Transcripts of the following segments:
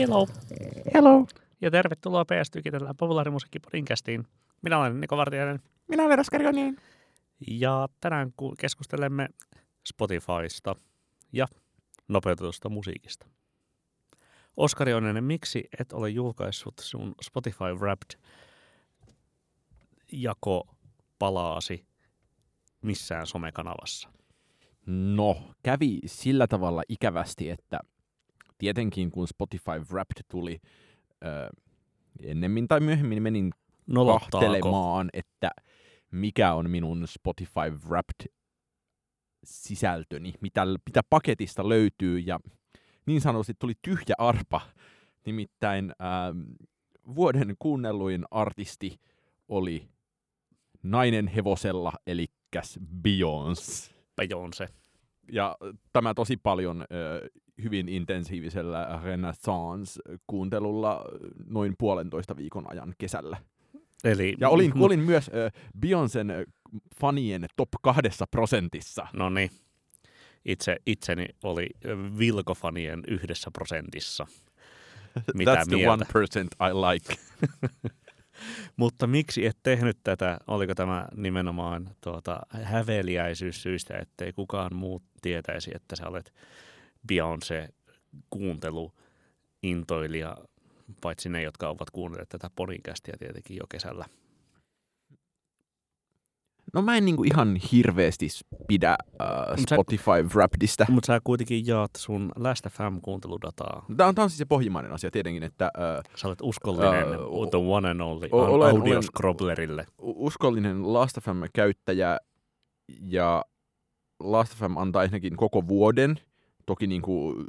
Hello. Hello. Ja tervetuloa PS Tykitellään populaarimusiikkipodcastiin. Minä olen Niko Vartijainen. Minä olen Oskari Oninen. Ja tänään keskustelemme Spotifysta ja nopeutetusta musiikista. Oskari Oninen, miksi et ole julkaissut sun Spotify Wrapped jakopalaasi missään somekanavassa? No, kävi sillä tavalla ikävästi, että tietenkin kun Spotify Wrapped tuli ö, ennemmin tai myöhemmin menin Nolottaako? kahtelemaan, että mikä on minun Spotify Wrapped sisältöni, mitä, mitä paketista löytyy, ja niin sanotusti tuli tyhjä arpa. Nimittäin ähm, vuoden kuunnelluin artisti oli nainen hevosella, eli Beyoncé. Beyoncé. Ja tämä tosi paljon ö, hyvin intensiivisellä Renaissance-kuuntelulla noin puolentoista viikon ajan kesällä. Eli, Ja olin, olin myös ö, Beyoncén ö, fanien top kahdessa prosentissa. No niin. Itse, itseni oli Vilkofanien yhdessä prosentissa. Mitä That's the mieltä? one percent I like. Mutta miksi et tehnyt tätä? Oliko tämä nimenomaan tuota, häveliäisyyssyistä, ettei kukaan muu tietäisi, että sä olet Beyoncé kuuntelu intoilija, paitsi ne, jotka ovat kuunnelleet tätä podcastia tietenkin jo kesällä. No mä en niinku ihan hirveästi pidä äh, sä- Spotify Wrappedista. Mutta sä kuitenkin jaat sun Last FM-kuunteludataa. Tämä on, tää on siis se pohjimmainen asia tietenkin, että äh, Sä olet uskollinen Ää, o- the one and only o- olen- audio olen- scrobblerille. u- uskollinen Last.fm-käyttäjä ja Last.fm antaa ensinnäkin koko vuoden. Toki niin kuin,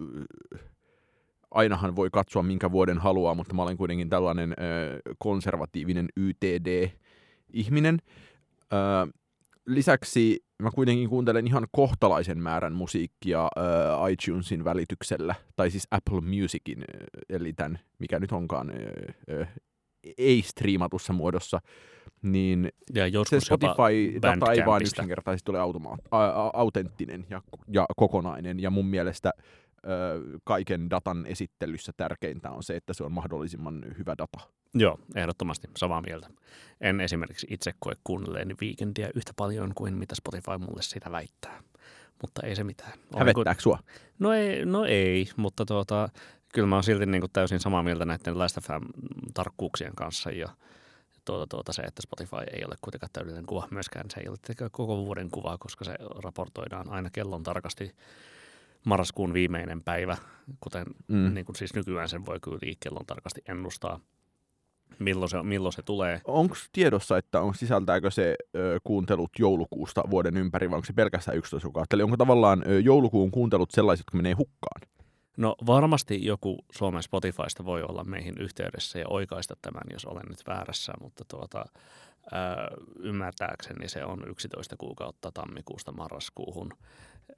ainahan voi katsoa minkä vuoden haluaa, mutta mä olen kuitenkin tällainen ö, konservatiivinen YTD-ihminen. Ö, lisäksi mä kuitenkin kuuntelen ihan kohtalaisen määrän musiikkia ö, iTunesin välityksellä, tai siis Apple Musicin, eli tämän, mikä nyt onkaan, ö, ö, ei striimatussa muodossa, niin Ja se joskus Spotify-data ei vaan yksinkertaisesti ole automa- a- a- autenttinen ja, ja kokonainen, ja mun mielestä ö, kaiken datan esittelyssä tärkeintä on se, että se on mahdollisimman hyvä data. Joo, ehdottomasti samaa mieltä. En esimerkiksi itse koe kuunnelleeni Weekendia yhtä paljon kuin mitä Spotify mulle sitä väittää. Mutta ei se mitään. Olen Hävettääkö sua? No ei, no ei mutta tuota, kyllä mä oon silti niin kuin täysin samaa mieltä näiden Last FM-tarkkuuksien kanssa ja tuota, tuota, se, että Spotify ei ole kuitenkaan täydellinen kuva myöskään. Se ei ole koko vuoden kuva, koska se raportoidaan aina kellon tarkasti marraskuun viimeinen päivä, kuten Mm. niin kuin siis nykyään sen voi kyllä kellon tarkasti ennustaa, milloin se, milloin se tulee. Onko tiedossa, että on, sisältääkö se ö, kuuntelut joulukuusta vuoden ympäri, vai onko se pelkästään 11 kuukautta? Eli onko tavallaan ö, joulukuun kuuntelut sellaiset, jotka menee hukkaan? No varmasti joku Suomen Spotifysta voi olla meihin yhteydessä ja oikaista tämän, jos olen nyt väärässä, mutta tuota, ää, ymmärtääkseni se on 11 kuukautta tammikuusta marraskuuhun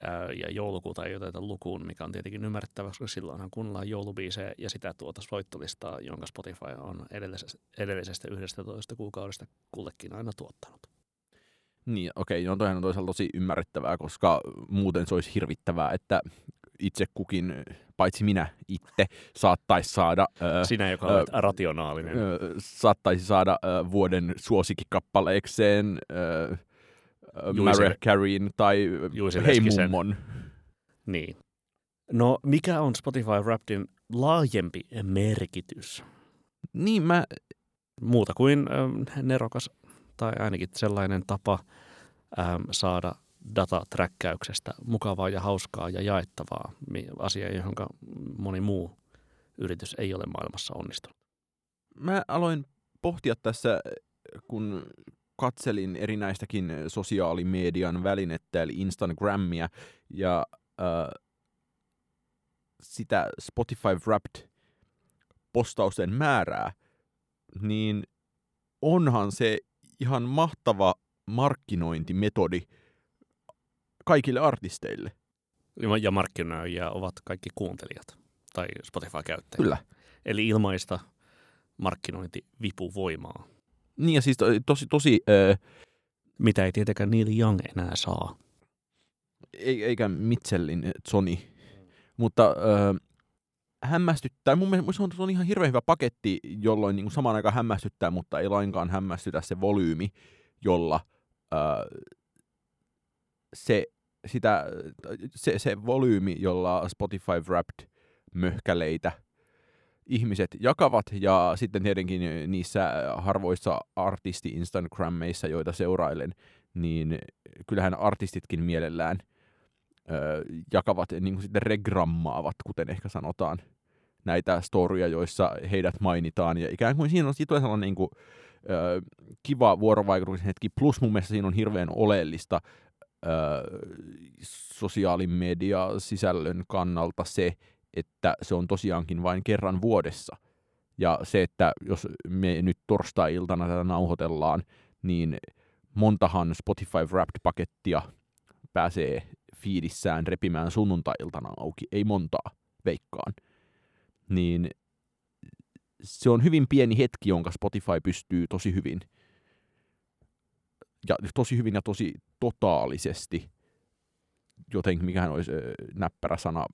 ää, ja joulukuuta ei oteta lukuun, mikä on tietenkin ymmärrettävä, koska silloinhan kuunnellaan joulubiisejä ja sitä tuota soittolistaa, jonka Spotify on edellisestä, edellisestä 11 kuukaudesta kullekin aina tuottanut. Niin, okei, no toihan on toisaalta tosi ymmärrettävää, koska muuten se olisi hirvittävää, että itse kukin, paitsi minä itse, saattaisi saada, ö, Sinä, joka olet rationaalinen. ö, saattaisi saada ö, vuoden suosikkikappaleekseen Juise- Mariah Careyn tai Juise Hei Leskisen. Mummon. Niin. No, mikä on Spotify Wrappedin laajempi merkitys? Niin, mä, Muuta kuin ähm, nerokas tai ainakin sellainen tapa ähm, saada dataträkkäyksestä mukavaa ja hauskaa ja jaettavaa, asia, johon moni muu yritys ei ole maailmassa onnistunut. mä aloin pohtia tässä, kun katselin erinäistäkin sosiaalimedian välinettä, eli Instagramia, ja äh, sitä Spotify Wrapped postausten määrää, niin onhan se ihan mahtava markkinointimetodi kaikille artisteille. Ja- markkinoijia ovat kaikki kuuntelijat tai Spotify-käyttäjät. Kyllä. Eli ilmaista markkinointivipuvoimaa, Niin ja siis to, tosi, tosi äh, mitä ei tietenkään Neil Young enää saa. ei, eikä Mitchellin Sony, mutta äh, hämmästyttää. Mun mielestä se on, se on ihan hirveän hyvä paketti, jolloin niin kuin samaan aikaan hämmästyttää, mutta ei lainkaan hämmästytä se volyymi, jolla ää, se, sitä, se, se volyymi, jolla Spotify Wrapped möhkäleitä ihmiset jakavat, ja sitten tietenkin niissä harvoissa artisti-instagrammeissa, joita seurailen, niin kyllähän artistitkin mielellään ö, jakavat, niin kuin sitten regrammaavat, kuten ehkä sanotaan, näitä storyja, joissa heidät mainitaan, ja ikään kuin siinä on, siitä tulee sellainen niin kuin, ö, kiva vuorovaikutuksen hetki, plus mun mielestä siinä on hirveän oleellista ö, sosiaalimedia sisällön kannalta se, että se on tosiaankin vain kerran vuodessa. Ja se, että jos me nyt torstai-iltana tätä nauhoitellaan, niin montahan Spotify Wrapped-pakettia pääsee fiidissään repimään sunnuntai-iltana auki. Ei montaa, veikkaan. Niin se on hyvin pieni hetki, jonka Spotify pystyy tosi hyvin ja tosi hyvin ja tosi totaalisesti jotenkin, mikähän olisi näppärä sana,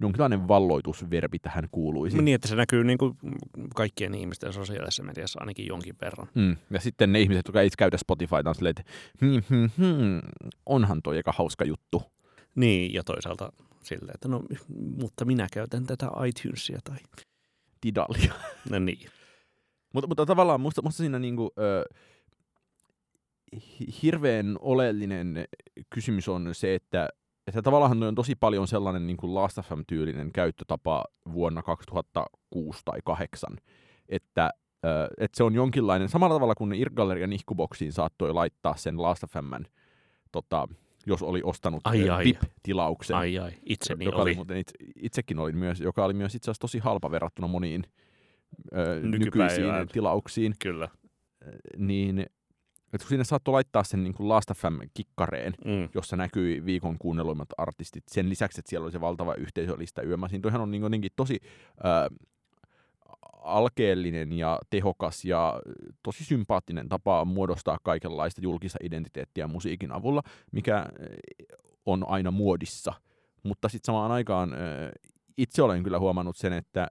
jonkinlainen valloitusverbi tähän kuuluisi. Niin, että se näkyy niin kuin kaikkien ihmisten sosiaalisessa mediassa ainakin jonkin verran. Mm. Ja sitten ne ihmiset, jotka ei käytä Spotifyta, on silleen, että hmm, hmm, hmm, onhan toi aika hauska juttu. Niin, ja toisaalta silleen, että no, mutta minä käytän tätä iTunesia tai... Tidalia. No niin. mutta, mutta tavallaan musta, musta siinä niinku, ö, hirveän oleellinen kysymys on se, että että tavallaan on tosi paljon sellainen niin kuin Last FM-tyylinen käyttötapa vuonna 2006 tai 2008, että, että se on jonkinlainen, samalla tavalla kuin Irgallerian ihkuboksiin saattoi laittaa sen Last FMn, tota, jos oli ostanut ai, ai. VIP-tilauksen. Ai ai, itseni joka oli. oli. itse, itsekin olin myös, joka oli myös itse asiassa tosi halpa verrattuna moniin ö, nykyisiin tilauksiin. Kyllä. Niin että kun sinne saattoi laittaa sen niin kuin Last FM-kikkareen, Mm. jossa näkyi viikon kuunnelluimmat artistit, sen lisäksi, että siellä oli se valtava yhteisölistä yömä. Siinä toihan on niin jotenkin tosi ää, alkeellinen ja tehokas ja tosi sympaattinen tapa muodostaa kaikenlaista julkista identiteettiä musiikin avulla, mikä on aina muodissa. Mutta sitten samaan aikaan ää, itse olen kyllä huomannut sen, että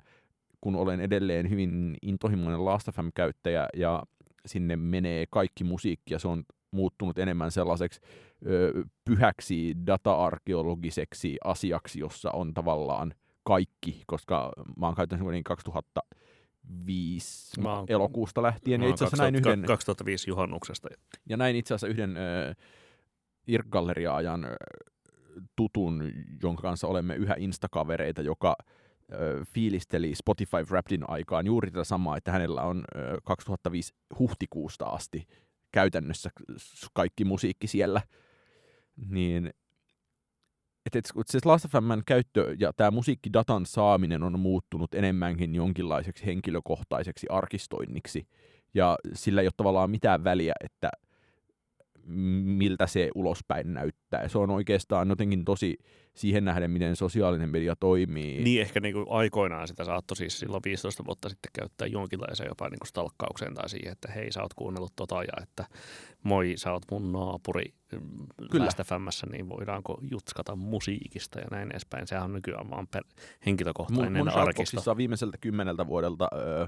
kun olen edelleen hyvin intohimoinen Last FM-käyttäjä ja sinne menee kaikki musiikki ja se on muuttunut enemmän sellaiseksi ö, pyhäksi data-arkeologiseksi asiaksi, jossa on tavallaan kaikki, koska mä oon käyttänyt niin 2005 Mä oon- elokuusta lähtien, ja Mä itse asiassa näin 2000 yhden, 2005 juhannuksesta. ja näin itse asiassa yhden ö, Irk-galleria-ajan ö, tutun, jonka kanssa olemme yhä instakavereita, joka ö, fiilisteli Spotify Wrappedin aikaan juuri tätä samaa, että hänellä on ö, 2005 huhtikuusta asti käytännössä kaikki musiikki siellä. Niin et, et, se Last FMn käyttö ja tämä musiikkidatan saaminen on muuttunut enemmänkin jonkinlaiseksi henkilökohtaiseksi arkistoinniksi. Ja sillä ei ole tavallaan mitään väliä, että miltä se ulospäin näyttää. Se on oikeastaan jotenkin tosi siihen nähden, miten sosiaalinen media toimii. Niin ehkä niin kuin aikoinaan sitä saattoi siis silloin 15 vuotta sitten käyttää jonkinlaiseen jopa niin kuin stalkkaukseen tai siihen, että hei sä oot kuunnellut tota ja että moi sä oot mun naapuri Kyllä. Last FMssä, niin voidaanko jutskata musiikista ja näin edespäin. Sehän on nykyään vaan per mun, henkilökohtainen mun arkisto. Shoutboxissa on viimeiseltä kymmeneltä vuodelta ö,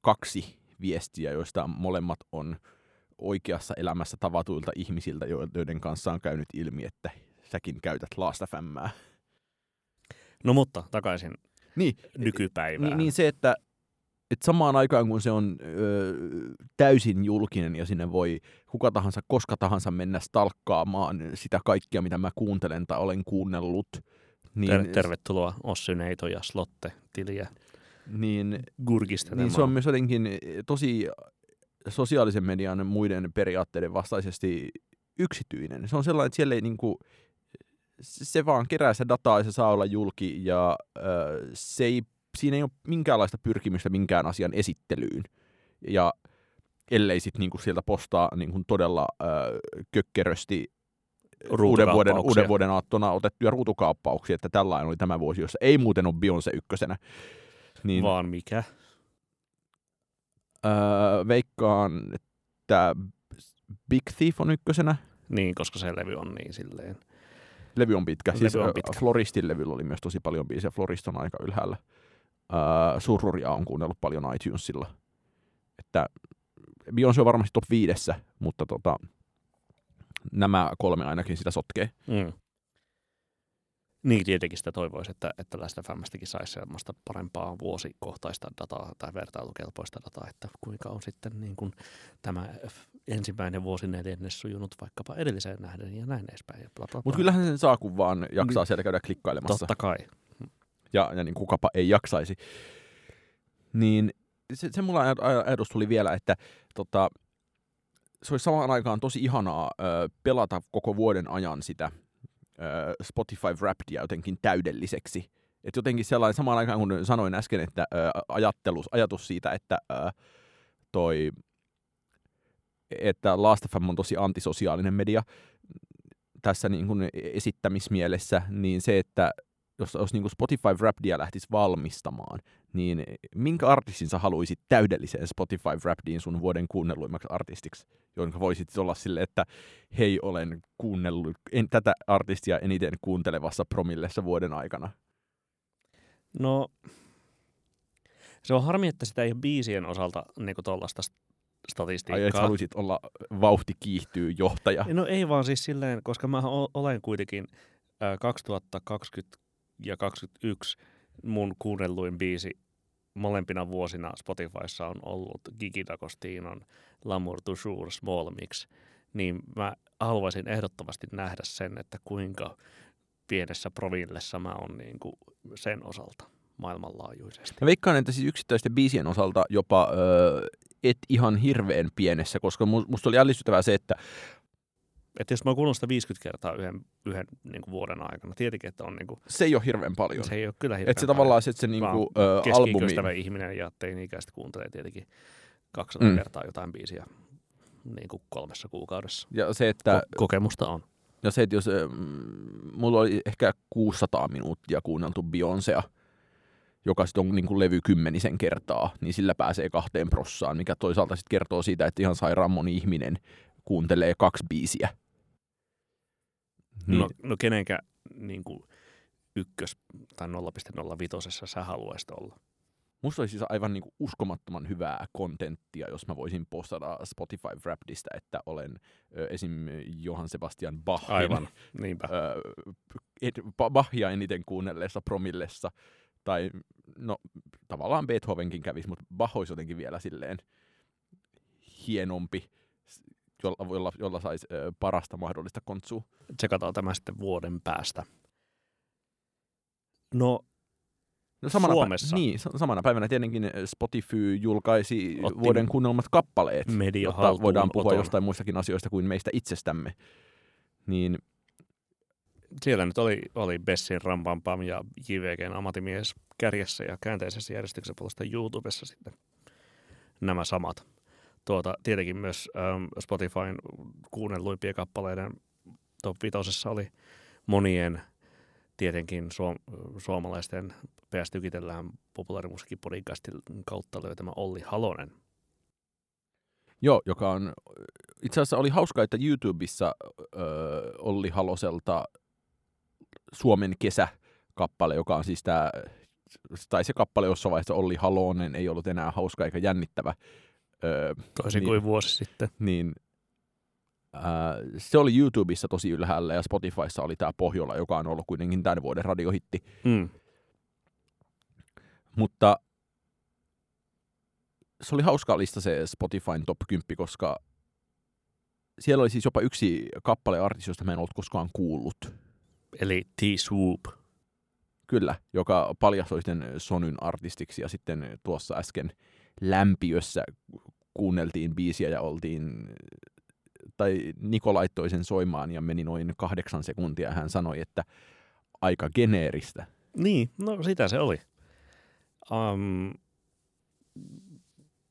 kaksi viestiä, joista molemmat on oikeassa elämässä tavatuilta ihmisiltä, jo- joiden kanssa on käynyt ilmi, että säkin käytät Last FMää. No mutta takaisin Niin, nykypäivään. Niin, niin se, että, että samaan aikaan kun se on ö, täysin julkinen ja sinne voi kuka tahansa, koska tahansa mennä stalkkaamaan sitä kaikkea, mitä mä kuuntelen tai olen kuunnellut, niin, Ter- tervetuloa Ossi Neito ja Slotte tiliä niin, gurkistelemaan. niin se on myös jotenkin tosi sosiaalisen median muiden periaatteiden vastaisesti yksityinen. Se on sellainen, että siellä ei niinku, se vaan kerää sitä dataa ja se saa olla julki ja ö, se ei, siinä ei ole minkäänlaista pyrkimystä minkään asian esittelyyn. Ja ellei sitten niinku sieltä postaa niinku todella ö, kökkerösti uuden vuoden, uuden vuoden aattona otettuja ruutukaappauksia, että tällainen oli tämä vuosi, jossa ei muuten ole Beyoncé ykkösenä. Niin, Vaan mikä? Öö, veikkaan, että Big Thief on ykkösenä. Niin, koska se levy on niin silleen Levy on pitkä. Levy siis on pitkä. Floristin levyllä oli myös tosi paljon biisejä. Florist on aika ylhäällä. Öö, Surruria on kuunnellut paljon iTunesilla. Että Beyoncé on varmasti top viidessä, mutta tota, nämä kolme ainakin sitä sotkee. Mm. Niin, tietenkin sitä toivoisi, että, että Last FMstäkin saisi sellaista parempaa vuosikohtaista dataa tai vertailukelpoista dataa, että kuinka on sitten niin kuin tämä ensimmäinen vuosineljännes sujunut vaikkapa edelliseen nähden ja näin edespäin. Mutta kyllähän sen saa, kun vaan jaksaa sieltä käydä klikkailemassa. Totta kai. ja, ja niin kukapa ei jaksaisi. Niin se, se mulla aj- aj- ajatus tuli vielä, että tota, se olisi samaan aikaan tosi ihanaa ö, pelata koko vuoden ajan sitä Spotify Wrappedia jotenkin täydelliseksi. Et jotenkin sellainen samaan aikaan, kun sanoin äsken, että ajattelus, ajatus siitä, että toi että Last.fm on tosi antisosiaalinen media tässä niin kuin esittämismielessä, niin se, että jos, jos niin kuin Spotify Wrappedia lähtisi valmistamaan, niin minkä artistin sä haluaisit täydelliseen Spotify Wrappediin sun vuoden kuunnelluimmaksi artistiksi, jonka voisit olla sille, että hei, olen kuunnellut en, tätä artistia eniten kuuntelevassa promillessa vuoden aikana. No, se on harmi, että sitä ei ole biisien osalta niin tuollaista statistiikkaa. Ai, että haluaisit olla vauhti kiihtyy johtaja. No ei vaan siis silleen, koska mä olen kuitenkin ää, 2020 ja 2021 mun kuunnelluin biisi molempina vuosina Spotifyssa on ollut Gigi D'Agostinon L'amour toujours small mix, niin mä haluaisin ehdottomasti nähdä sen, että kuinka pienessä provillessa mä oon niin kuin sen osalta maailmanlaajuisesti. Ja veikkaan, että siis yksittäisten biisien osalta jopa öö, et ihan hirveän pienessä, koska mu- musta oli ällistyttävää se, että Että jos mä oon kuunnellut sitä 50 kertaa yhden, yhden niin kuin vuoden aikana, tietenkin, että on niin kuin, se ei ole hirveän paljon. se ei ole kyllä hirveän Että se paljon. tavallaan sit se niinku, ö, albumi, ihminen ja teini-ikäistä kuuntelee tietenkin 200 Mm. kertaa jotain biisiä niin kuin kolmessa kuukaudessa. ja se, että, Ko- kokemusta on. ja se, että jos mm, mulla oli ehkä 600 minuuttia kuunneltu Beyoncéa, joka sitten on niin kuin levy kymmenisen kertaa, niin sillä pääsee kahteen prossaan, mikä toisaalta sitten kertoo siitä, että ihan sairaan moni ihminen kuuntelee kaksi biisiä. Niin. No, no kenenkä niin kuin ykkös- tai 0.05 sä haluaisit olla? Musta olisi siis aivan niinku uskomattoman hyvää kontenttia, jos mä voisin postata Spotify Wrappedista, että olen ö, esim. Johann Sebastian Bachin Aivan, niinpä. ö, Ba- Bachia eniten kuunnelleessa promillessa. Tai no tavallaan Beethovenkin kävisi, mutta Bach olisi jotenkin vielä silleen hienompi, jolla, jolla, jolla saisi parasta mahdollista kontsua. Tsekataan tämä sitten vuoden päästä. No, No samana Suomessa. Pä- niin, sa- samana päivänä tietenkin Spotify julkaisi Otti vuoden kuunnelmat kappaleet. media jotta voidaan puhua oton. jostain muistakin asioista kuin meistä itsestämme. Niin Siellä nyt oli, oli Bessin Rampampam ja JVGn ammattimies kärjessä ja käänteisessä järjestyksessä puolesta YouTubessa sitten nämä samat. Tuota, tietenkin myös ähm, Spotifyn kuunnelluimpien kappaleiden top vitosessa oli monien tietenkin suom- suomalaisten PS Tykitellään populaarimusiikin podcastin kautta löytämä Olli Halonen. joo, joka on, itse asiassa oli hauska, että YouTubessa ö, Olli Haloselta Suomen kesä-kappale, joka on siis tämä, tai se kappale jossain vaiheessa Olli Halonen ei ollut enää hauska eikä jännittävä, ö, Toisin Niin. kuin vuosi sitten. niin ää, se oli YouTubessa tosi ylhäällä ja Spotifyssa oli tämä Pohjola, joka on ollut kuitenkin tämän vuoden radiohitti. Mm. Mutta se oli hauska lista se Spotifyn top 10, koska siellä oli siis jopa yksi kappale artisti, josta mä en ollut koskaan kuullut. Eli T-Swoop. Kyllä, joka paljastui sitten Sonyn artistiksi ja sitten tuossa äsken lämpiössä kuunneltiin biisiä ja oltiin, tai Niko laittoi sen soimaan ja meni noin kahdeksan sekuntia ja hän sanoi, että aika geneeristä. Niin, no sitä se oli. Um,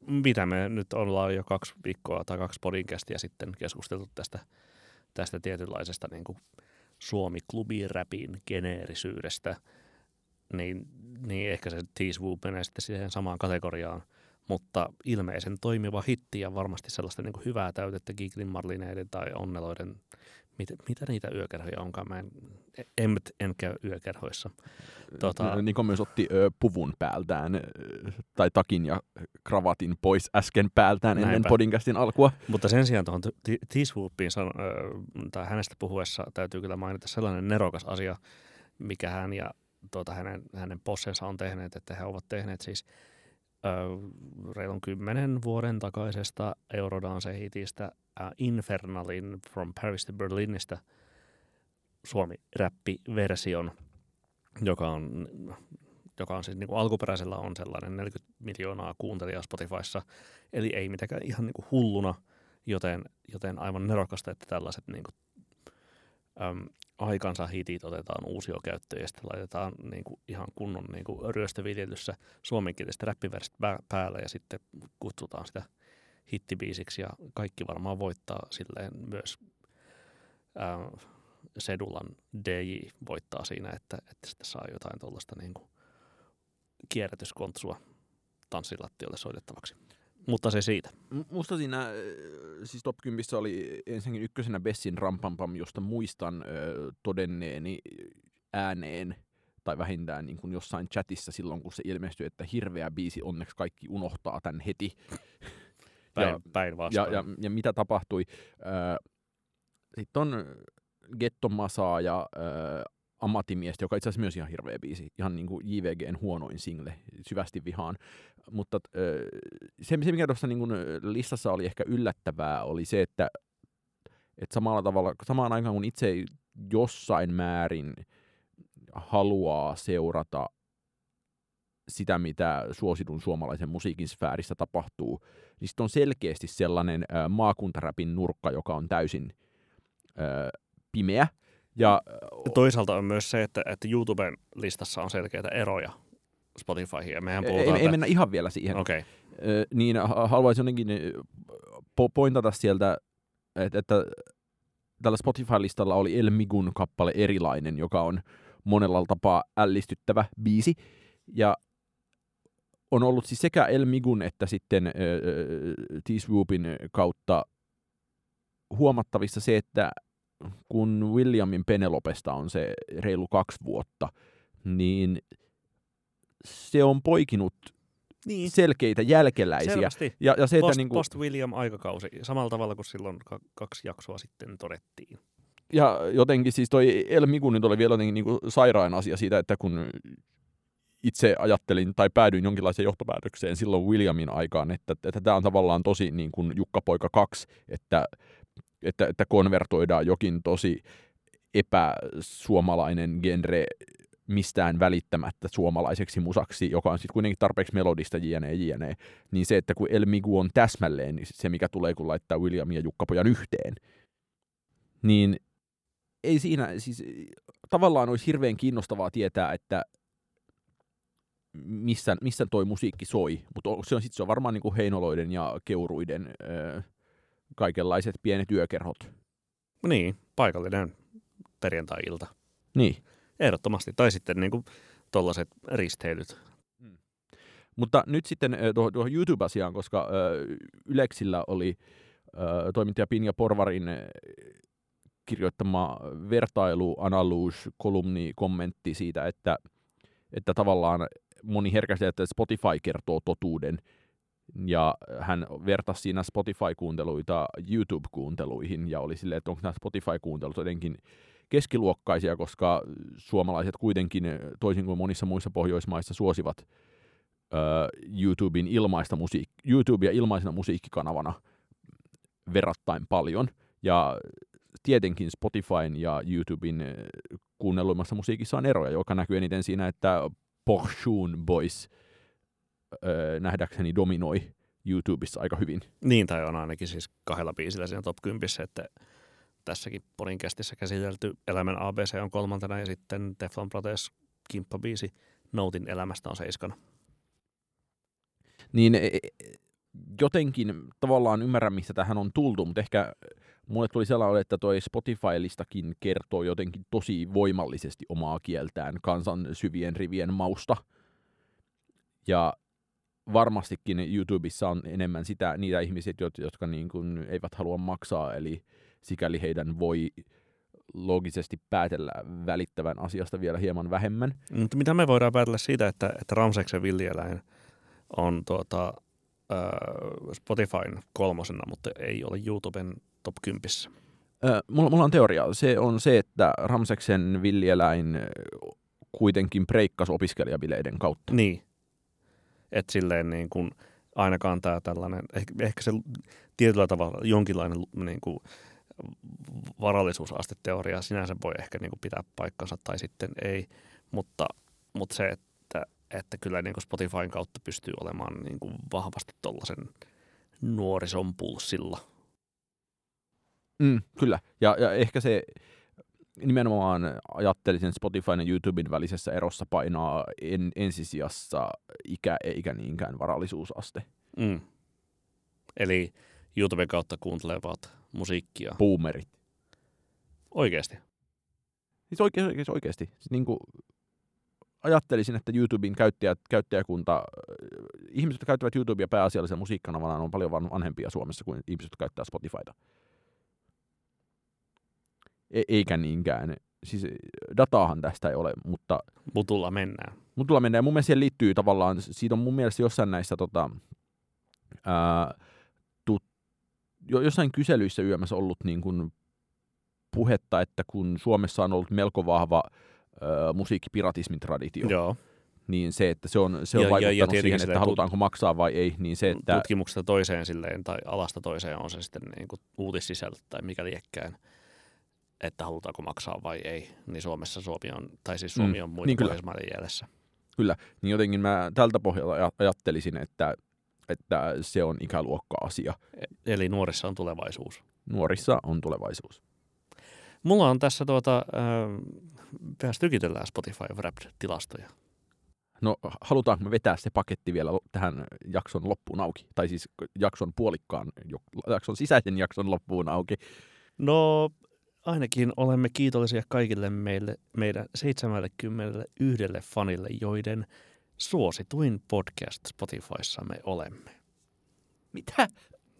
mitä me nyt ollaan jo kaksi viikkoa tai kaksi podcastia sitten keskusteltu tästä, tästä tietynlaisesta niin kuin Suomi-klubiräpin geneerisyydestä, niin, niin ehkä se T-Swoop menee sitten siihen samaan kategoriaan, mutta ilmeisen toimiva hitti ja varmasti sellaista niin kuin hyvää täytettä Giglin Marlineiden tai Onneloiden Mitä, mitä niitä yökerhoja onkaan? Mä en, en, en käy yökerhoissa. Tota... Niko myös otti ö, puvun päältään, tai takin ja kravatin pois äsken päältään Näinpä. ennen podcastin alkua. Mutta sen sijaan tuohon T-Swoopin tai hänestä puhuessa täytyy kyllä mainita sellainen nerokas asia, mikä hän ja tuota, hänen, hänen possensa on tehneet, että he ovat tehneet siis reilun kymmenen vuoden takaisesta Eurodance-hitistä Infernalin From Paris to Berlinistä suomi-räppi-version, joka on, joka on siis niin kuin alkuperäisellä on sellainen 40 miljoonaa kuuntelijaa Spotifyssa, eli ei mitenkään ihan niin kuin hulluna, joten, joten aivan nerokasta, että tällaiset niin kuin, äm, aikansa hitit otetaan uusio käyttöön ja sitten laitetaan niin kuin ihan kunnon niin kuin ryöstöviljelyssä suomenkielistä räppiversit päälle ja sitten kutsutaan sitä hittibiisiksi ja kaikki varmaan voittaa silleen myös äh, Sedulan DJ voittaa siinä, että, että sitten saa jotain tuollaista niin kuin kierrätyskontsua tanssilattiolle soitettavaksi. Mutta se siitä. Musta siinä, siis Top 10 oli ensinnäkin ykkösenä Bessin Rampampam, josta muistan ö, todenneeni ääneen tai vähintään niin kuin jossain chatissa silloin, kun se ilmestyi, että hirveä biisi, onneksi kaikki unohtaa tämän heti. Päin, päin ja, ja, ja, mitä tapahtui? Sitten on Getto Masaa ja äh, Ammattimiestä, joka itse asiassa myös ihan hirveä biisi. Ihan niin kuin JVGn huonoin single, syvästi vihaan. Mutta se, se, mikä tuossa niin listassa oli ehkä yllättävää, oli se, että, että samalla tavalla, samaan aikaan kun itse jossain määrin haluaa seurata sitä, mitä suositun suomalaisen musiikin sfäärissä tapahtuu, niin sitten on selkeästi sellainen maakuntaräpin nurkka, joka on täysin pimeä. Ja, Toisaalta on myös se, että, että YouTuben listassa on selkeitä eroja Spotifyhin. Ja mehän puhutaan, ei, että... ei mennä ihan vielä siihen. Okay. Niin haluaisin jotenkin po- pointata sieltä, että, että tällä Spotify-listalla oli El Migun kappale Erilainen, joka on monella tapaa ällistyttävä biisi. Ja on ollut siis sekä El Migun että sitten äh, T-Swoopin kautta huomattavissa se, että kun Williamin Penelopesta on se reilu kaksi vuotta, niin se on poikinut niin. selkeitä jälkeläisiä. Selvästi. Ja, ja se, post, että niin kuin... Post-William-aikakausi, samalla tavalla kuin silloin kaksi jaksoa sitten todettiin. Ja jotenkin siis toi El Migun nyt oli vielä jotenkin niin kuin sairaan asia siitä, että kun itse ajattelin tai päädyin jonkinlaiseen johtopäätökseen silloin Williamin aikaan, että, että tämä on tavallaan tosi niin kuin Jukka-poika 2, että, että, että konvertoidaan jokin tosi epäsuomalainen genre mistään välittämättä suomalaiseksi musaksi, joka on sitten kuitenkin tarpeeksi melodista jne, jne. Niin se, että kun El Migu on täsmälleen niin se, mikä tulee, kun laittaa William ja Jukka-pojan yhteen, niin ei siinä, siis tavallaan olisi hirveän kiinnostavaa tietää, että missä, missä toi musiikki soi, mutta se on, sit se on varmaan niin kuin Heinoloiden ja Keuruiden öö, kaikenlaiset pienet yökerhot. Niin, paikallinen perjantai-ilta. Niin. Ehdottomasti. Tai sitten niin kuin tollaiset risteilyt. Hmm. Mutta nyt sitten tuohon, tuohon YouTube-asiaan, koska ö, Yleksillä oli ö, toimittaja Pinja Porvarin kirjoittama vertailu, analuus, kolumni, kommentti siitä, että, että tavallaan moni herkästi, että Spotify kertoo totuuden, ja hän vertasi siinä Spotify-kuunteluita YouTube-kuunteluihin, ja oli silleen, että onko nämä Spotify-kuuntelut jotenkin keskiluokkaisia, koska suomalaiset kuitenkin, toisin kuin monissa muissa Pohjoismaissa, suosivat uh, YouTuben ilmaista musiik- YouTubea ilmaisena musiikkikanavana verrattain paljon, ja tietenkin Spotifyn ja YouTuben kuunnelluimmassa musiikissa on eroja, joka näkyy eniten siinä, että Porshun Boys öö, nähdäkseni dominoi YouTubessa aika hyvin. Niin, tai on ainakin siis kahdella biisillä siinä top 10, että tässäkin podcastissa käsitelty Elämän ABC on kolmantena ja sitten Teflon Protes kimppabiisi Noutin elämästä on seiskana. Niin e, e, jotenkin tavallaan ymmärrän, mistä tähän on tultu, mutta ehkä mulle tuli sellainen, että toi Spotify-listakin kertoo jotenkin tosi voimallisesti omaa kieltään kansan syvien rivien mausta. Ja varmastikin YouTubessa on enemmän sitä, niitä ihmisiä, jotka niin kuin eivät halua maksaa, eli sikäli heidän voi loogisesti päätellä välittävän asiasta vielä hieman vähemmän. Mutta mitä me voidaan päätellä siitä, että, että Ramseksen villieläin on tuota, äh, Spotifyn kolmosena, mutta ei ole YouTuben top 10. Ö, mulla, mulla on teoria. Se on se, että Ramseksen villieläin kuitenkin breikkasi opiskelijabileiden kautta. Niin. Että silleen niin kuin ainakaan tämä tällainen, ehkä, ehkä se tietyllä tavalla jonkinlainen niin kuin varallisuusasteteoria sinänsä voi ehkä niin kuin pitää paikkansa tai sitten ei, mutta, mutta se, että, että kyllä niin kuin Spotifyn kautta pystyy olemaan niin kuin vahvasti tuollaisen nuorison pulssilla. Mm, kyllä. Ja, ja ehkä se nimenomaan ajattelisin Spotifyn ja YouTuben välisessä erossa painaa en, ensisijassa ikä eikä niinkään varallisuusaste. Mm. Eli YouTuben kautta kuuntelevat musiikkia. Boomerit. Oikeasti. Siis oikeasti, oikeasti, oikeasti. Siis niin kuin ajattelisin, että YouTuben käyttäjät, käyttäjäkunta, ihmiset, jotka käyttävät YouTubea pääasiallisen musiikkanavana, on paljon van- vanhempia Suomessa kuin ihmiset, jotka käyttää Spotifyta. E- eikä niinkään. Siis dataahan tästä ei ole, mutta Mutulla mennään. Mutta tulla mennään. Mun mielestä siihen liittyy tavallaan, siitä on mun mielestä jossain näissä tota, ää, tu, jo, jossain kyselyissä yömässä ollut niin kuin puhetta, että kun Suomessa on ollut melko vahva ää, musiikkipiratismin traditio, Joo. niin se, että se on, se on Ja- ja- vaikuttanut ja tietenkin siihen, että tut- halutaanko maksaa vai ei, niin se, että Tutkimuksesta toiseen silleen, tai alasta toiseen on se sitten niin kuin uutissisältö tai mikä liekkään, että halutaanko maksaa vai ei, niin Suomessa Suomi on, tai siis Suomi Mm, on muita niin kyllä. Pohjoismaiden jäljessä. niin jotenkin mä tältä pohjalta aj- ajattelisin, että, että se on ikäluokka-asia. E- Eli nuorissa on tulevaisuus. Nuorissa on tulevaisuus. Mulla on tässä tuota, äh, tykitellään Spotify Wrapped-tilastoja. No halutaanko me vetää se paketti vielä tähän jakson loppuun auki? Tai siis jakson puolikkaan, jakson sisäisen jakson loppuun auki. No ainakin olemme kiitollisia kaikille meille, meidän 71 fanille, joiden suosituin podcast Spotifyssa me olemme. Mitä?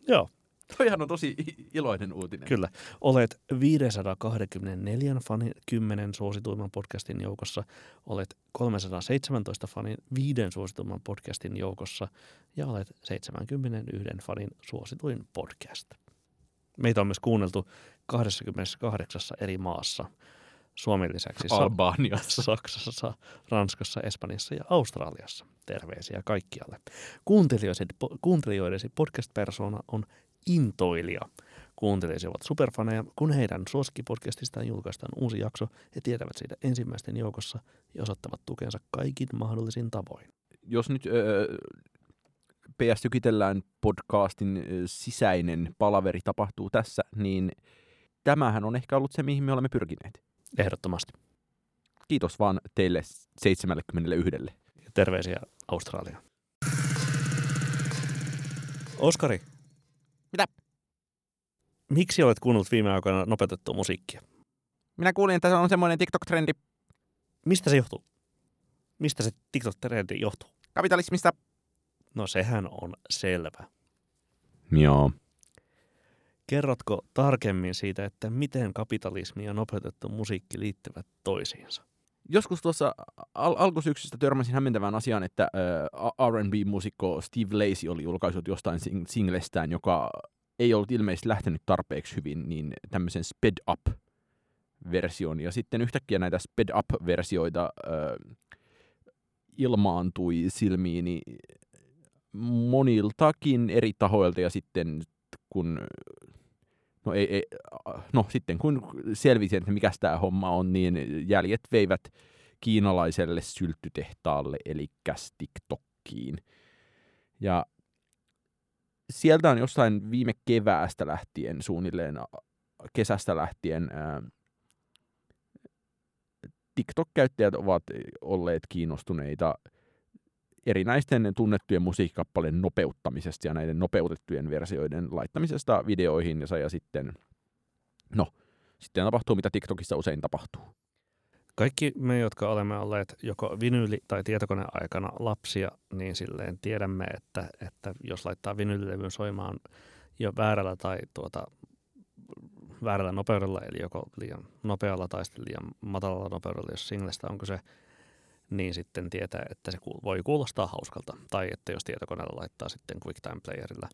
Joo, Toihan on tosi iloinen uutinen. kyllä. Olet 524 fanin 10 suosituimman podcastin joukossa, olet 317 fanin 5 suosituimman podcastin joukossa ja olet 71 fanin suosituin podcast. Meitä on myös kuunneltu 28 eri maassa. Suomen lisäksi Sa- Albaniassa. Saksassa, Ranskassa, Espanjassa ja Australiassa. Terveisiä kaikkialle. Kuuntelijoidesi, po- kuuntelijoidesi podcast-persona on intoilija. Kuuntelijasi ovat superfaneja, kun heidän suosikkipodcastistaan julkaistaan uusi jakso, he tietävät siitä ensimmäisten joukossa ja osoittavat tukensa kaikin mahdollisin tavoin. Jos nyt öö, PS Tykitellään podcastin sisäinen palaveri tapahtuu tässä, niin tämähän on ehkä ollut se, mihin me olemme pyrkineet. Ehdottomasti. Kiitos vaan teille 71. Ja terveisiä Australiaan. Oskari. Mitä? Miksi olet kuunnellut viime aikoina nopeutettua musiikkia? Minä kuulin, että se on semmoinen TikTok-trendi Mistä se johtuu? Mistä se TikTok-trendi johtuu? kapitalismista. No sehän on selvä. Joo. Kerrotko tarkemmin siitä, että miten kapitalismi ja nopeutettu musiikki liittyvät toisiinsa? Joskus tuossa al- alkusyksystä törmäsin hämmentävään asiaan, että äh, R&B-muusikko Steve Lacy oli julkaisut jostain sing- singlestään, joka ei ollut ilmeisesti lähtenyt tarpeeksi hyvin, niin tämmöisen sped up-version. Ja sitten yhtäkkiä näitä sped up-versioita äh, ilmaantui silmiini moniltakin eri tahoilta ja sitten kun no, ei, ei, no sitten kun selvisi, että mikä tämä homma on, niin jäljet veivät kiinalaiselle sylttytehtaalle, eli TikTokkiin. Ja sieltä on jossain viime keväästä lähtien, suunnilleen kesästä lähtien, TikTok-käyttäjät ovat olleet kiinnostuneita erinäisten tunnettujen musiikkikappaleen nopeuttamisesta ja näiden nopeutettujen versioiden laittamisesta videoihin ja, sitten, no, sitten tapahtuu mitä TikTokissa usein tapahtuu. Kaikki me, jotka olemme olleet joko vinyyli- tai tietokoneaikana lapsia, niin silleen tiedämme, että, että jos laittaa vinyylilevyn soimaan jo väärällä tai tuota, väärällä nopeudella, eli joko liian nopealla tai sitten liian matalalla nopeudella, jos singlestä on kyse, niin sitten tietää, että se voi kuulostaa hauskalta. Tai että jos tietokoneella laittaa sitten QuickTime Playerilla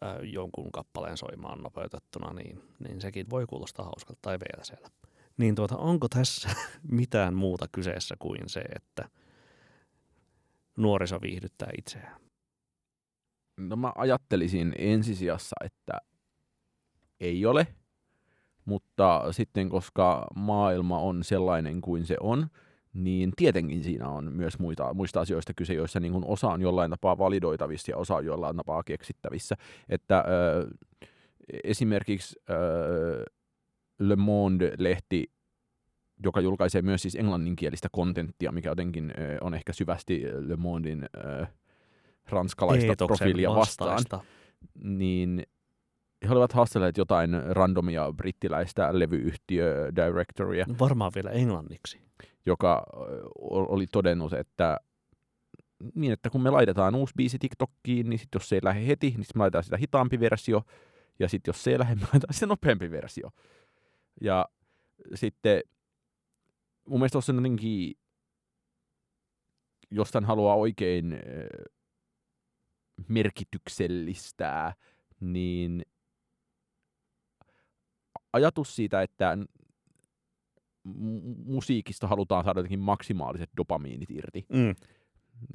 ää, jonkun kappaleen soimaan nopeutettuna, niin, niin sekin voi kuulostaa hauskalta tai VLCllä. Niin tuota, onko tässä mitään muuta kyseessä kuin se, että nuoriso viihdyttää itseään? No mä ajattelisin ensisijassa, että ei ole, mutta sitten koska maailma on sellainen kuin se on, niin tietenkin siinä on myös muita, muista asioista kyse, joissa niin kuin osa on jollain tapaa validoitavissa ja osa on jollain tapaa keksittävissä. Että ö, esimerkiksi ö, Le Monde-lehti, joka julkaisee myös siis englanninkielistä kontenttia, mikä jotenkin on ehkä syvästi Le Mondein ö, ranskalaista Eetoksen profiilia vastaan, vastaista. niin he olivat haastelleet jotain randomia brittiläistä levyyhtiö directoria, Varmaan vielä englanniksi. Joka oli todennut, että niin, että kun me laitetaan uusi biisi TikTokkiin, niin sitten jos se ei lähde heti, niin sit me laitetaan sitä hitaampi versio, ja sitten jos se ei lähde, me laitetaan sitä nopeampi versio. Ja sitten mun mielestä on jotenkin, jos tämän haluaa oikein merkityksellistää, niin ajatus siitä, että musiikista halutaan saada jotenkin maksimaaliset dopamiinit irti, Mm.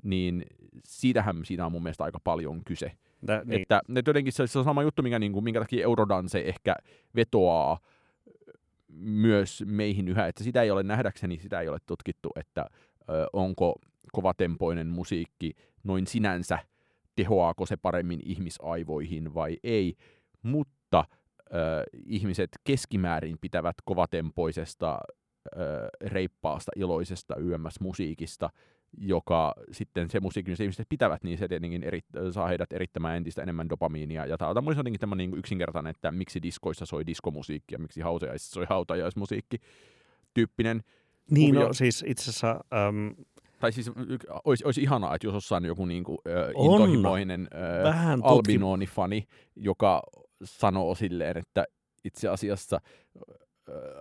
niin siitähän siinä on mun mielestä aika paljon kyse. Tä, Niin. Että, että jotenkin se, se on sama juttu, mikä, niin kuin, minkä takia Eurodance ehkä vetoaa myös meihin yhä, että sitä ei ole nähdäkseni, sitä ei ole tutkittu, että ö, onko kovatempoinen musiikki noin sinänsä, tehoaako se paremmin ihmisaivoihin vai ei, mutta ihmiset keskimäärin pitävät kovatempoisesta, reippaasta, iloisesta YMS-musiikista, joka sitten se musiikki, missä ihmiset pitävät, niin se tietenkin eri, saa heidät erittämään entistä enemmän dopamiinia. Ja tämä on jotenkin tämmöinen niin yksinkertainen, että miksi diskoissa soi diskomusiikki ja miksi hautajaisissa soi hautajaismusiikki tyyppinen. niin kuvio. no, siis itse asiassa äm, Tai siis olisi, olisi ihanaa, että jos jossain joku niin kuin, On. intohimoinen tutki... albinoonifani, joka sanoo silleen, että itse asiassa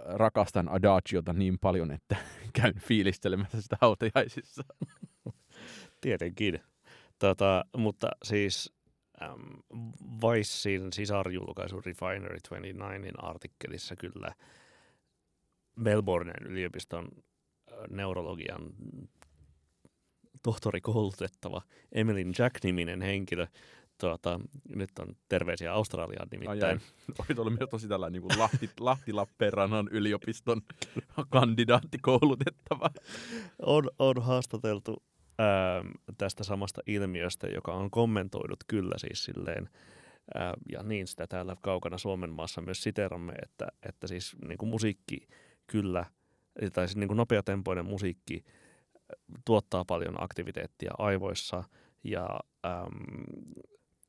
rakastan Adagiota niin paljon, että käyn fiilistelemässä sitä hautajaisissa. Tietenkin. Tota, mutta siis äm, Vicein sisarjulkaisu Refinery 29in artikkelissa kyllä Melbournen yliopiston neurologian tohtori koulutettava Emilyn Jack-niminen henkilö, tuota, nyt on terveisiä Australiaan nimittäin, ai. Oli ollut myös tosi tällainen niin kuin Lahti, Lahti-Lappeenrannan yliopiston kandidaattikoulutettava. on, on haastateltu ää, tästä samasta ilmiöstä, joka on kommentoidut kyllä siis silleen, ää, ja niin sitä täällä kaukana Suomen maassa myös siteramme, että, että siis niin kuin musiikki kyllä, tai siis niin kuin nopeatempoinen musiikki ä, tuottaa paljon aktiviteettia aivoissa ja äm,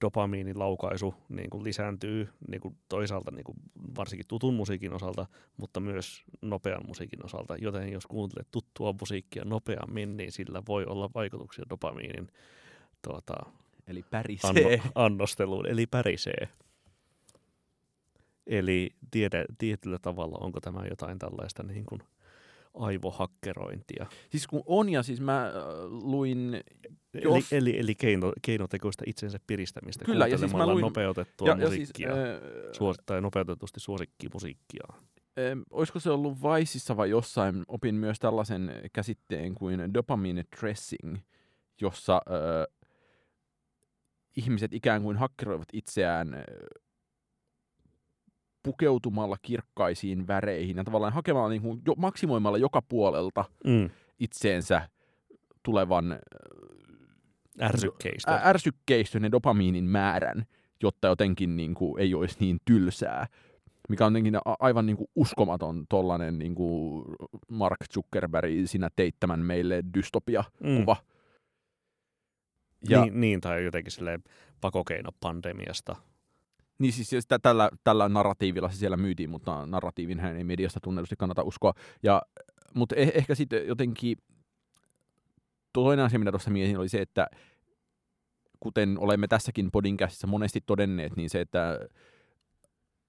dopamiinilaukaisu niin kuin lisääntyy niin kuin toisaalta niin kuin varsinkin tutun musiikin osalta, mutta myös nopean musiikin osalta. Joten jos kuuntelet tuttua musiikkia nopeammin, niin sillä voi olla vaikutuksia dopamiinin tuota, Eli pärisee. anno, annosteluun, eli pärisee. Eli tiede, tietyllä tavalla onko tämä jotain tällaista niin kuin aivohakkerointia. Siis kun on, ja siis mä äh, luin Eli, Jos- eli, eli keino, keinotekoista itsensä piristämistä Kyllä, ja siis mä luin- nopeutettua ja, ja siis, musiikkia, äh, suos, tai nopeutetusti suosikkimusiikkia. Em, olisiko se ollut Viceissa vai jossain, opin myös tällaisen käsitteen kuin dopamine dressing, jossa ö, ihmiset ikään kuin hakkeroivat itseään ö, pukeutumalla kirkkaisiin väreihin ja tavallaan hakemalla niin kuin, jo, maksimoimalla joka puolelta Mm. itseensä tulevan Ärsykkeistä. ä- ärsykkeistön ja dopamiinin määrän, jotta jotenkin niin kuin, ei olisi niin tylsää. Mikä on jotenkin a- aivan niin kuin uskomaton tollanen niin kuin Mark Zuckerberg sinä teit tämän meille dystopia-kuva. Mm. Ja, Niin, niin, tai jotenkin silleen pakokeino pandemiasta. Niin siis siis tä- tällä, tällä narratiivilla se siellä myytiin, mutta narratiivin hän ei mediasta tunnetusti kannata uskoa. Ja, mutta eh, ehkä sitten jotenkin toinen asia, mitä tuossa mietin, oli se, että kuten olemme tässäkin podcastissa monesti todenneet, niin se, että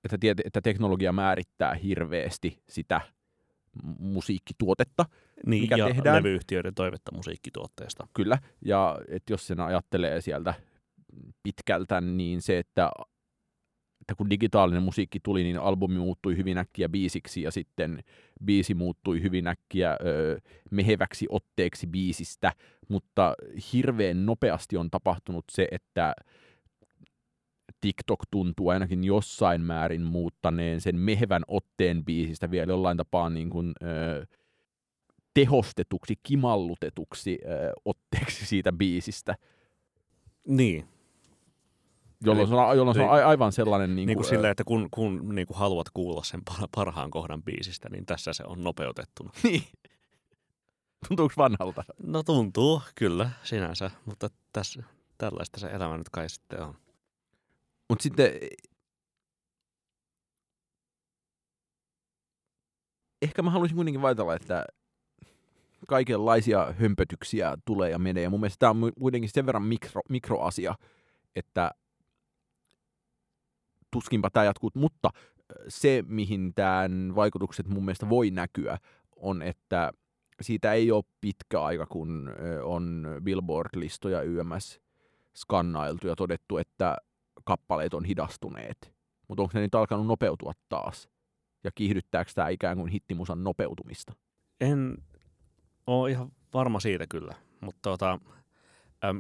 että, tiet, että teknologia määrittää hirveästi sitä musiikkituotetta, niin, mikä ja tehdään. levyyhtiöiden toivetta musiikkituotteesta. Kyllä, ja että jos sen ajattelee sieltä pitkältä, niin se, että, että kun digitaalinen musiikki tuli, niin albumi muuttui hyvin äkkiä biisiksi, ja sitten biisi muuttui hyvin äkkiä ö, meheväksi otteeksi biisistä, mutta hirveän nopeasti on tapahtunut se, että TikTok tuntuu ainakin jossain määrin muuttaneen sen mehevän otteen biisistä vielä jollain tapaa niin kuin, ö, tehostetuksi, kimallutetuksi ö, otteeksi siitä biisistä, Niin, jolloin Eli- se on, jolloin se on niin- aivan sellainen... niin Niin kuin kuin, silleen, että kun, kun niin kuin haluat kuulla sen par- parhaan kohdan biisistä, niin tässä se on nopeutettuna. niin. Tuntuuko vanhalta? No tuntuu, kyllä, sinänsä, mutta tässä, tällaista se elämä nyt kai sitten on. Mutta sitten ehkä mä haluaisin kuitenkin vaitella, että kaikenlaisia hömpötyksiä tulee ja menee. Ja mun mielestä tämä on kuitenkin sen verran mikro, mikroasia, että tuskinpa tämä jatkuu. Mutta se, mihin tämän vaikutukset mun mielestä voi näkyä, on, että siitä ei ole pitkä aika, kun ö, on Billboard-listoja YMS skannailtu ja todettu, että kappaleet on hidastuneet. Mutta onko ne nyt alkanut nopeutua taas? Ja kiihdyttääkö tämä ikään kuin hittimusan nopeutumista? En ole ihan varma siitä kyllä, mutta tota,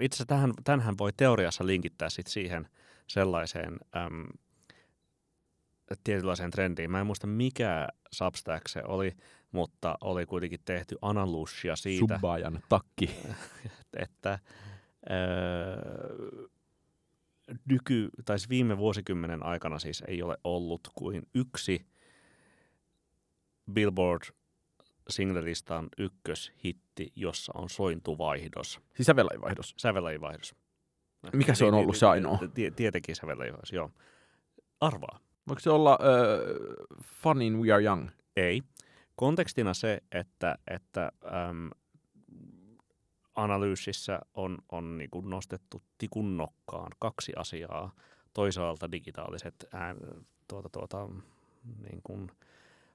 itse asiassa tähän, tämähän voi teoriassa linkittää sit siihen sellaiseen äm, tietynlaiseen trendiin. Mä en muista mikä Substack se oli, mutta oli kuitenkin tehty analyysia siitä, Subbaajan takki. että öö, nyky, tai siis viime vuosikymmenen aikana siis ei ole ollut kuin yksi Billboard singlelistan ykköshitti, jossa on sointuvaihdos, Sisäveläinvaihdos. sävelajivaihdos. Mikä se on Eli- ollut se ainoa? Tie, tietenkin sävelajivaihdos, joo. Arvaa. Voiko se olla uh, Fun in We Are Young? Ei. Kontekstina se, että, että äm, analyysissä on, on niin kuin nostettu tikun nokkaan kaksi asiaa. Toisaalta digitaaliset ään, tuota, tuota, niin kuin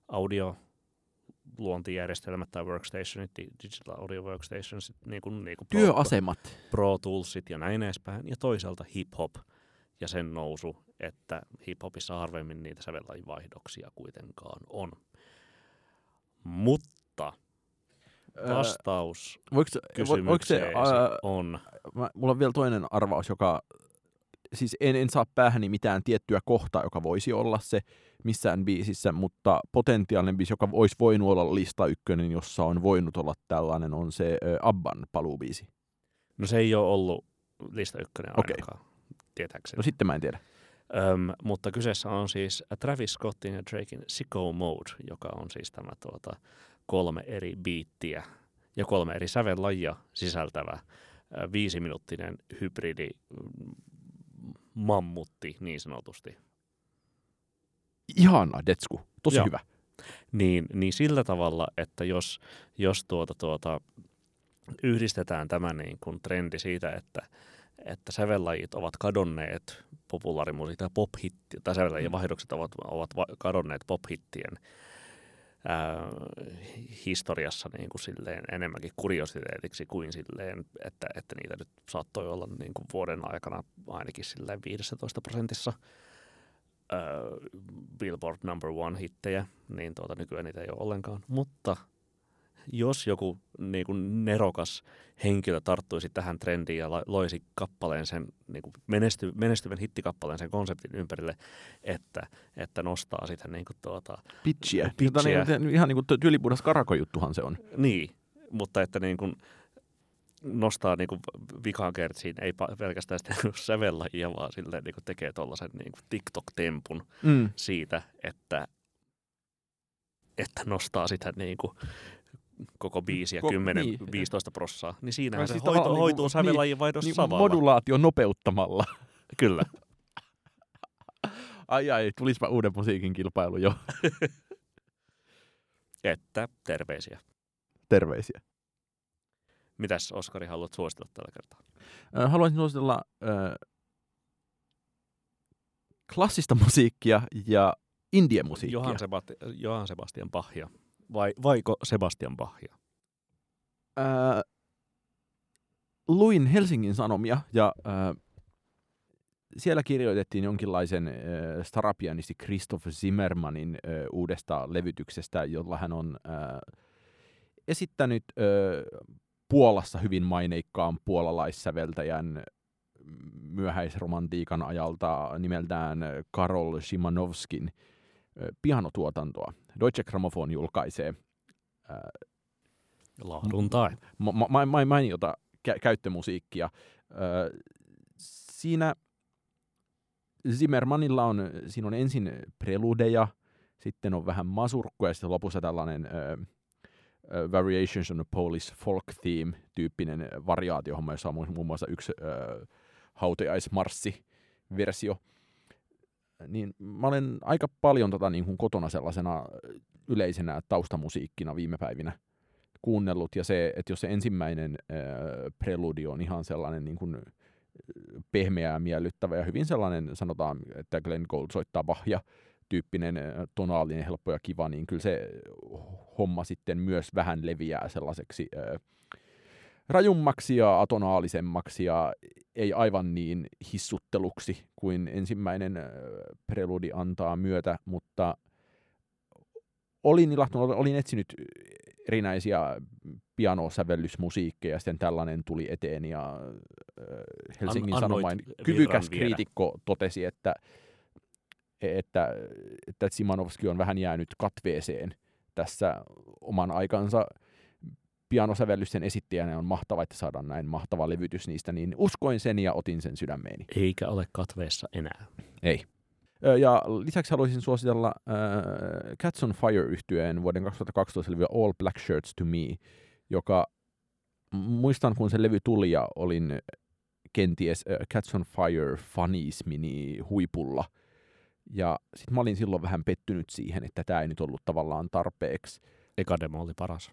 audio luontijärjestelmät tai workstationit, di- digital audio workstations, niin kuin, niin kuin Pro, Työasemat. Pro Toolsit ja näin edespäin. Ja toisaalta hip-hop ja sen nousu, että hip-hopissa harvemmin niitä sävellajivaihdoksia kuitenkaan on. Mutta vastaus Öö, voiko, vo, voiko se, ää, on, mä, mulla on vielä toinen arvaus, joka, siis en, en saa päähäni mitään tiettyä kohtaa, joka voisi olla se missään biisissä, mutta potentiaalinen biisi, joka olisi voinut olla lista ykkönen, jossa on voinut olla tällainen, on se ö, Abban paluubiisi. no se ei ole ollut lista ykkönen ainakaan, tietääkseni. No sitten mä en tiedä. Öm, mutta kyseessä on siis Travis Scottin ja Drakein Sicko Mode, joka on siis tämä tuota, kolme eri biittiä ja kolme eri sävellajia sisältävä ö, viisiminuuttinen hybridi mm, mammutti niin sanotusti. Ihana, Detsku. Tosi Joo. hyvä. Niin, niin sillä tavalla, että jos, jos tuota, tuota, yhdistetään tämä niin kuin trendi siitä, että, että sävellajit ovat kadonneet populaarimusiikin tai pop-hitti, tai sävellajien vaihdokset ovat, ovat va- kadonneet pop-hittien ää, historiassa niin kuin silleen enemmänkin kuriositeetiksi kuin silleen, että, että niitä nyt saattoi olla niin kuin vuoden aikana ainakin silleen 15 prosentissa ää, Billboard number one hittejä, niin tuota, nykyään niitä ei ole ollenkaan. Mutta jos joku niin kuin nerokas henkilö tarttuisi tähän trendiin ja loisi kappaleen sen niin kuin menesty, menestyvän hittikappaleen sen konseptin ympärille, että, että nostaa sitä niin kuin tuota, Pitchiä. Pitchiä. Niin, ihan niin kuin tyylipuhdas karakojuttuhan se on. niin, mutta että niin kuin nostaa niin kuin vikaan kertsiin, ei pelkästään sitä niin sävellajia, vaan silleen niin tekee tuollaisen niin kuin TikTok-tempun Mm. siitä, että, että nostaa sitä niin kuin koko biisiä Ko- 10-15 niin. prossaa, niin siinä se siis hoituu, tavallaan hoituu niinku- sävellajien vaihdossa Niin, samalla. modulaatio nopeuttamalla. Kyllä. Ai ai, tulispa uuden musiikin kilpailu jo. Että terveisiä. Terveisiä. Mitäs Oskari haluat suositella tällä kertaa? Ö, Haluaisin suositella ö, klassista musiikkia ja indie-musiikkia. Johan, Sebasti- Johan Sebastian Bachia. Vai, vaiko Sebastian Bachia? Ää, luin Helsingin Sanomia ja ää, siellä kirjoitettiin jonkinlaisen ää, starapianisti Christoph Zimmermanin ää, uudesta levytyksestä, jolla hän on ää, esittänyt ää, Puolassa hyvin maineikkaan puolalaissäveltäjän myöhäisromantiikan ajalta nimeltään Karol Szymanowskin ää, pianotuotantoa. Deutsche Grammophon julkaisee ää, Laadun tai. ma- ma- ma- mainiota kä- käyttömusiikkia. Öö, siinä Zimmermanilla on, siinä on ensin preludeja, sitten on vähän masurkkoja ja sitten lopussa tällainen ö, Variations on a Polish Folk Theme-tyyppinen variaatiohomma, jossa on muun- muassa yksi öö, hautajaismarssi-versio. Niin mä olen aika paljon tota niin kuin kotona sellaisena yleisenä taustamusiikkina viime päivinä kuunnellut, ja se, että jos se ensimmäinen äh, preludi on ihan sellainen niin kuin, pehmeää, miellyttävä ja hyvin sellainen, sanotaan, että Glenn Gould soittaa Bachia tyyppinen tonaalinen, helppo ja kiva, niin kyllä se homma sitten myös vähän leviää sellaiseksi äh, rajummaksi ja atonaalisemmaksi ja ei aivan niin hissutteluksi kuin ensimmäinen preludi antaa myötä, mutta olin ilahtunut, olin etsinyt erinäisiä pianosävellysmusiikkeja, ja sitten tällainen tuli eteen, ja Helsingin An- Sanomain kyvykäs kriitikko totesi, että, että, että Simanovski on vähän jäänyt katveeseen tässä oman aikansa pianosävellysten esittäjänä on mahtava, että saadaan näin mahtava levytys niistä, niin uskoin sen ja otin sen sydämeeni. Eikä ole katveessa enää. Ei. Ja lisäksi haluaisin suositella äh, Cats on Fire yhtyeen vuoden 2012 levyä All Black Shirts to Me, joka muistan kun se levy tuli ja olin kenties äh, Cats on Fire fanismini huipulla. Ja sitten mä olin silloin vähän pettynyt siihen, että tämä ei nyt ollut tavallaan tarpeeksi. Eka demo oli paras.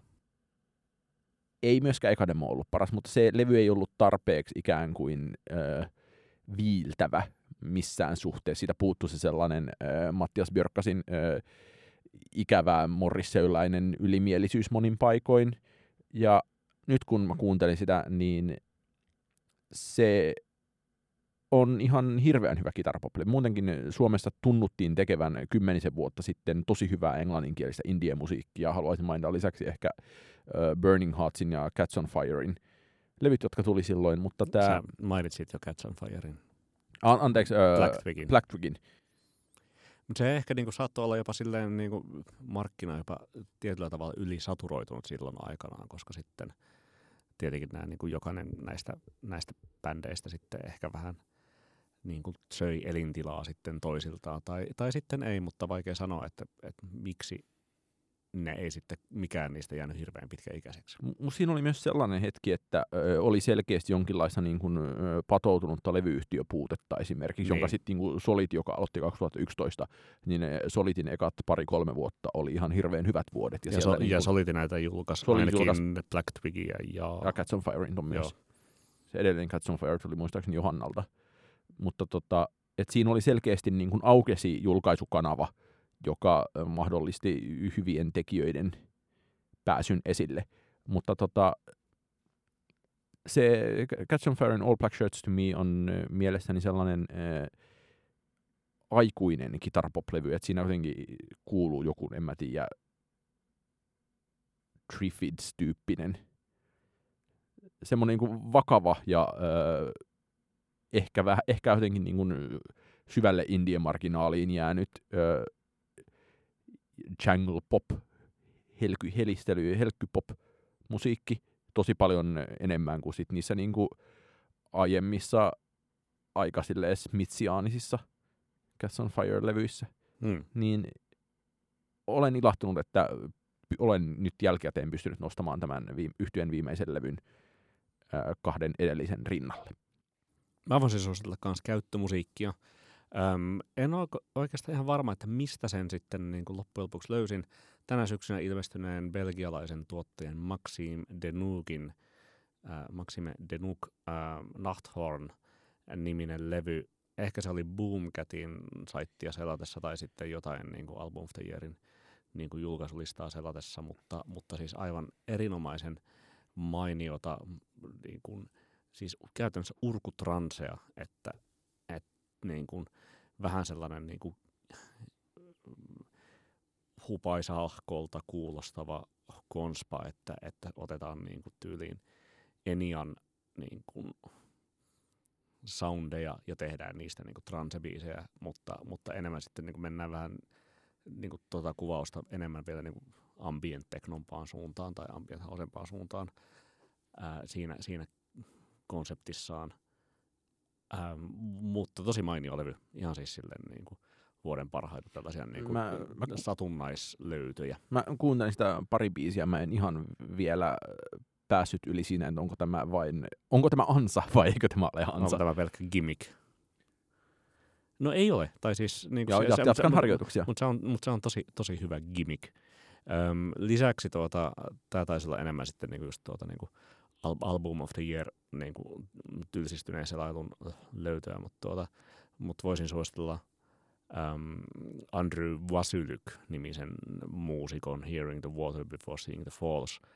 Ei myöskään eka demo ollut paras, mutta se levy ei ollut tarpeeksi ikään kuin äh, viiltävä missään suhteessa. Siitä puuttui se sellainen äh, Mattias Björkkasin äh, ikävä morrisseyläinen ylimielisyys monin paikoin. Ja nyt kun mä kuuntelin sitä, niin se on ihan hirveän hyvä kitarapople. Muutenkin Suomessa tunnuttiin tekevän kymmenisen vuotta sitten tosi hyvää englanninkielistä indie-musiikkia. Haluaisin mainita lisäksi ehkä Burning Heartsin ja Cats on Firein levyt, jotka tuli silloin, mutta tämä... Sä mainitsit jo Cats on Firein. An- anteeksi, uh, Black Twigin. Black Twigin. Mutta se ehkä niinku saattoi olla jopa silleen niinku markkina jopa tietyllä tavalla ylisaturoitunut silloin aikanaan, koska sitten tietenkin nämä niinku jokainen näistä, näistä bändeistä sitten ehkä vähän niinku söi elintilaa sitten toisiltaan. Tai, tai sitten ei, mutta vaikea sanoa, että, että miksi ne ei sitten mikään niistä jäänyt hirveän pitkäikäiseksi. Mutta siinä oli myös sellainen hetki, että ö, oli selkeästi jonkinlaista niin kuin, ö, patoutunutta levyyhtiöpuutetta esimerkiksi, niin. jonka sitten niin Solid, joka aloitti 2011, niin ne Solidin ekat pari-kolme vuotta oli ihan hirveän hyvät vuodet. Ja, Ja, so, niin ja kuin, Soliti näitä julkaisi Solid ainakin julkaisi- Black Twigia ja, ja Cats on Fire on myös. Joo. Se edellinen Cats on Fire tuli muistaakseni Johannalta. Mutta tota, et siinä oli selkeästi niin kuin aukesi julkaisukanava, joka mahdollisti hyvien tekijöiden pääsyn esille. Mutta tota, se Cats on Fire and All Black Shirts to Me on mielestäni sellainen äh, aikuinen kitarapoplevy, että siinä jotenkin kuuluu joku, en mä tiedä, Triffids-tyyppinen semmoinen niin kuin vakava ja ö, ehkä, vähän, ehkä jotenkin niin kuin syvälle indien marginaaliin jäänyt ö, jangle pop, helky, helistely, helkkypop musiikki tosi paljon enemmän kuin sit niissä niin kuin aiemmissa aika smitsiaanisissa Cats on Fire-levyissä hmm. niin olen ilahtunut, että olen nyt jälkikäteen pystynyt nostamaan tämän viim- yhtyeen viimeisen levyn kahden edellisen rinnalle. Mä voisin suositella myös käyttömusiikkia. Öm, en ole oikeastaan ihan varma, että mistä sen sitten niin kuin loppujen lopuksi löysin. Tänä syksynä ilmestyneen belgialaisen tuottajan Maxime Denugin, äh, Maxime Denug äh, Nachthorn niminen levy ehkä se oli Boomcatin saittia selatessa tai sitten jotain niin kuin Album of the Yearin niin kuin julkaisulistaa selatessa, mutta, mutta siis aivan erinomaisen mainiota, niin kuin, siis käytännössä urkutransea, että niin kuin, vähän sellainen niin kuin, hupaisahkolta kuulostava konspa, että, että otetaan niin kuin, tyyliin Enian niin kuin, soundeja ja tehdään niistä niin transebiisejä, mutta, mutta enemmän sitten niin kuin mennään vähän niin kuin tuota kuvausta enemmän vielä niin kuin ambient teknompaan suuntaan tai ambient suuntaan ää, siinä, siinä konseptissaan. Ää, mutta tosi mainio levy, ihan siis silleen niin kuin vuoden parhaita tällaisia niin kuin mä, mä, satunnaislöytöjä. Mä kuuntelin sitä pari biisiä, mä en ihan vielä päässyt yli siinä, että onko tämä vain, onko tämä ansa vai eikö tämä ole ansa? Onko tämä pelkkä gimmick? No ei ole. Tai siis, niin kuin ja, se, jatkan se, harjoituksia. Mutta se on, mut se on tosi, tosi hyvä gimmick. Öm, lisäksi tuota, tämä taisi olla enemmän sitten niin kuin just tuota, niin kuin Album of the Year niin kuin tylsistyneen selailun löytöä, mutta tuota, mut voisin suositella um, Andrew Wasylyk-nimisen muusikon Hearing the Water Before Seeing the Falls –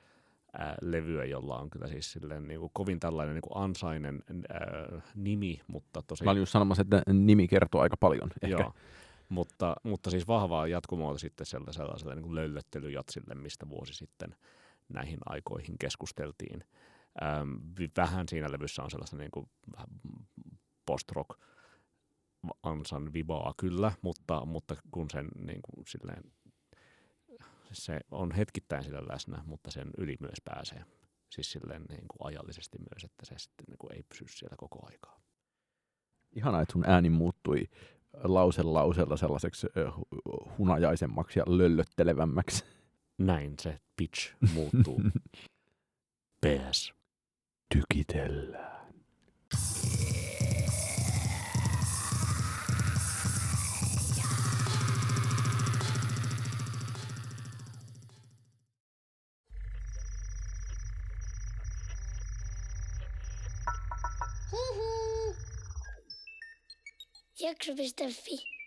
ää, levyä, jolla on kyllä siis silleen, niin kuin, kovin tällainen niin kuin ansainen ää, nimi, mutta tosi... Mä olin just sanomassa, että nimi kertoo aika paljon ehkä. Joo, mutta, mutta siis vahvaa jatkumoa sitten sellaiselle niin kuin löllöttelyjatsille, mistä vuosi sitten näihin aikoihin keskusteltiin. Ähm, vähän siinä levyssä on sellaista niin kuin, post-rock ansan vibaa kyllä, mutta, mutta kun sen niin kuin, silleen se on hetkittäin sillä läsnä, mutta sen yli myös pääsee. Siis silleen niin kuin ajallisesti myös, että se sitten niin kuin ei pysy siellä koko aikaa. Ihanaa, että sun ääni muuttui lause lauselta sellaiseksi hunajaisemmaksi ja löllöttelevämmäksi. Näin se pitch muuttuu. PS. Tykitellään. Jakso.fi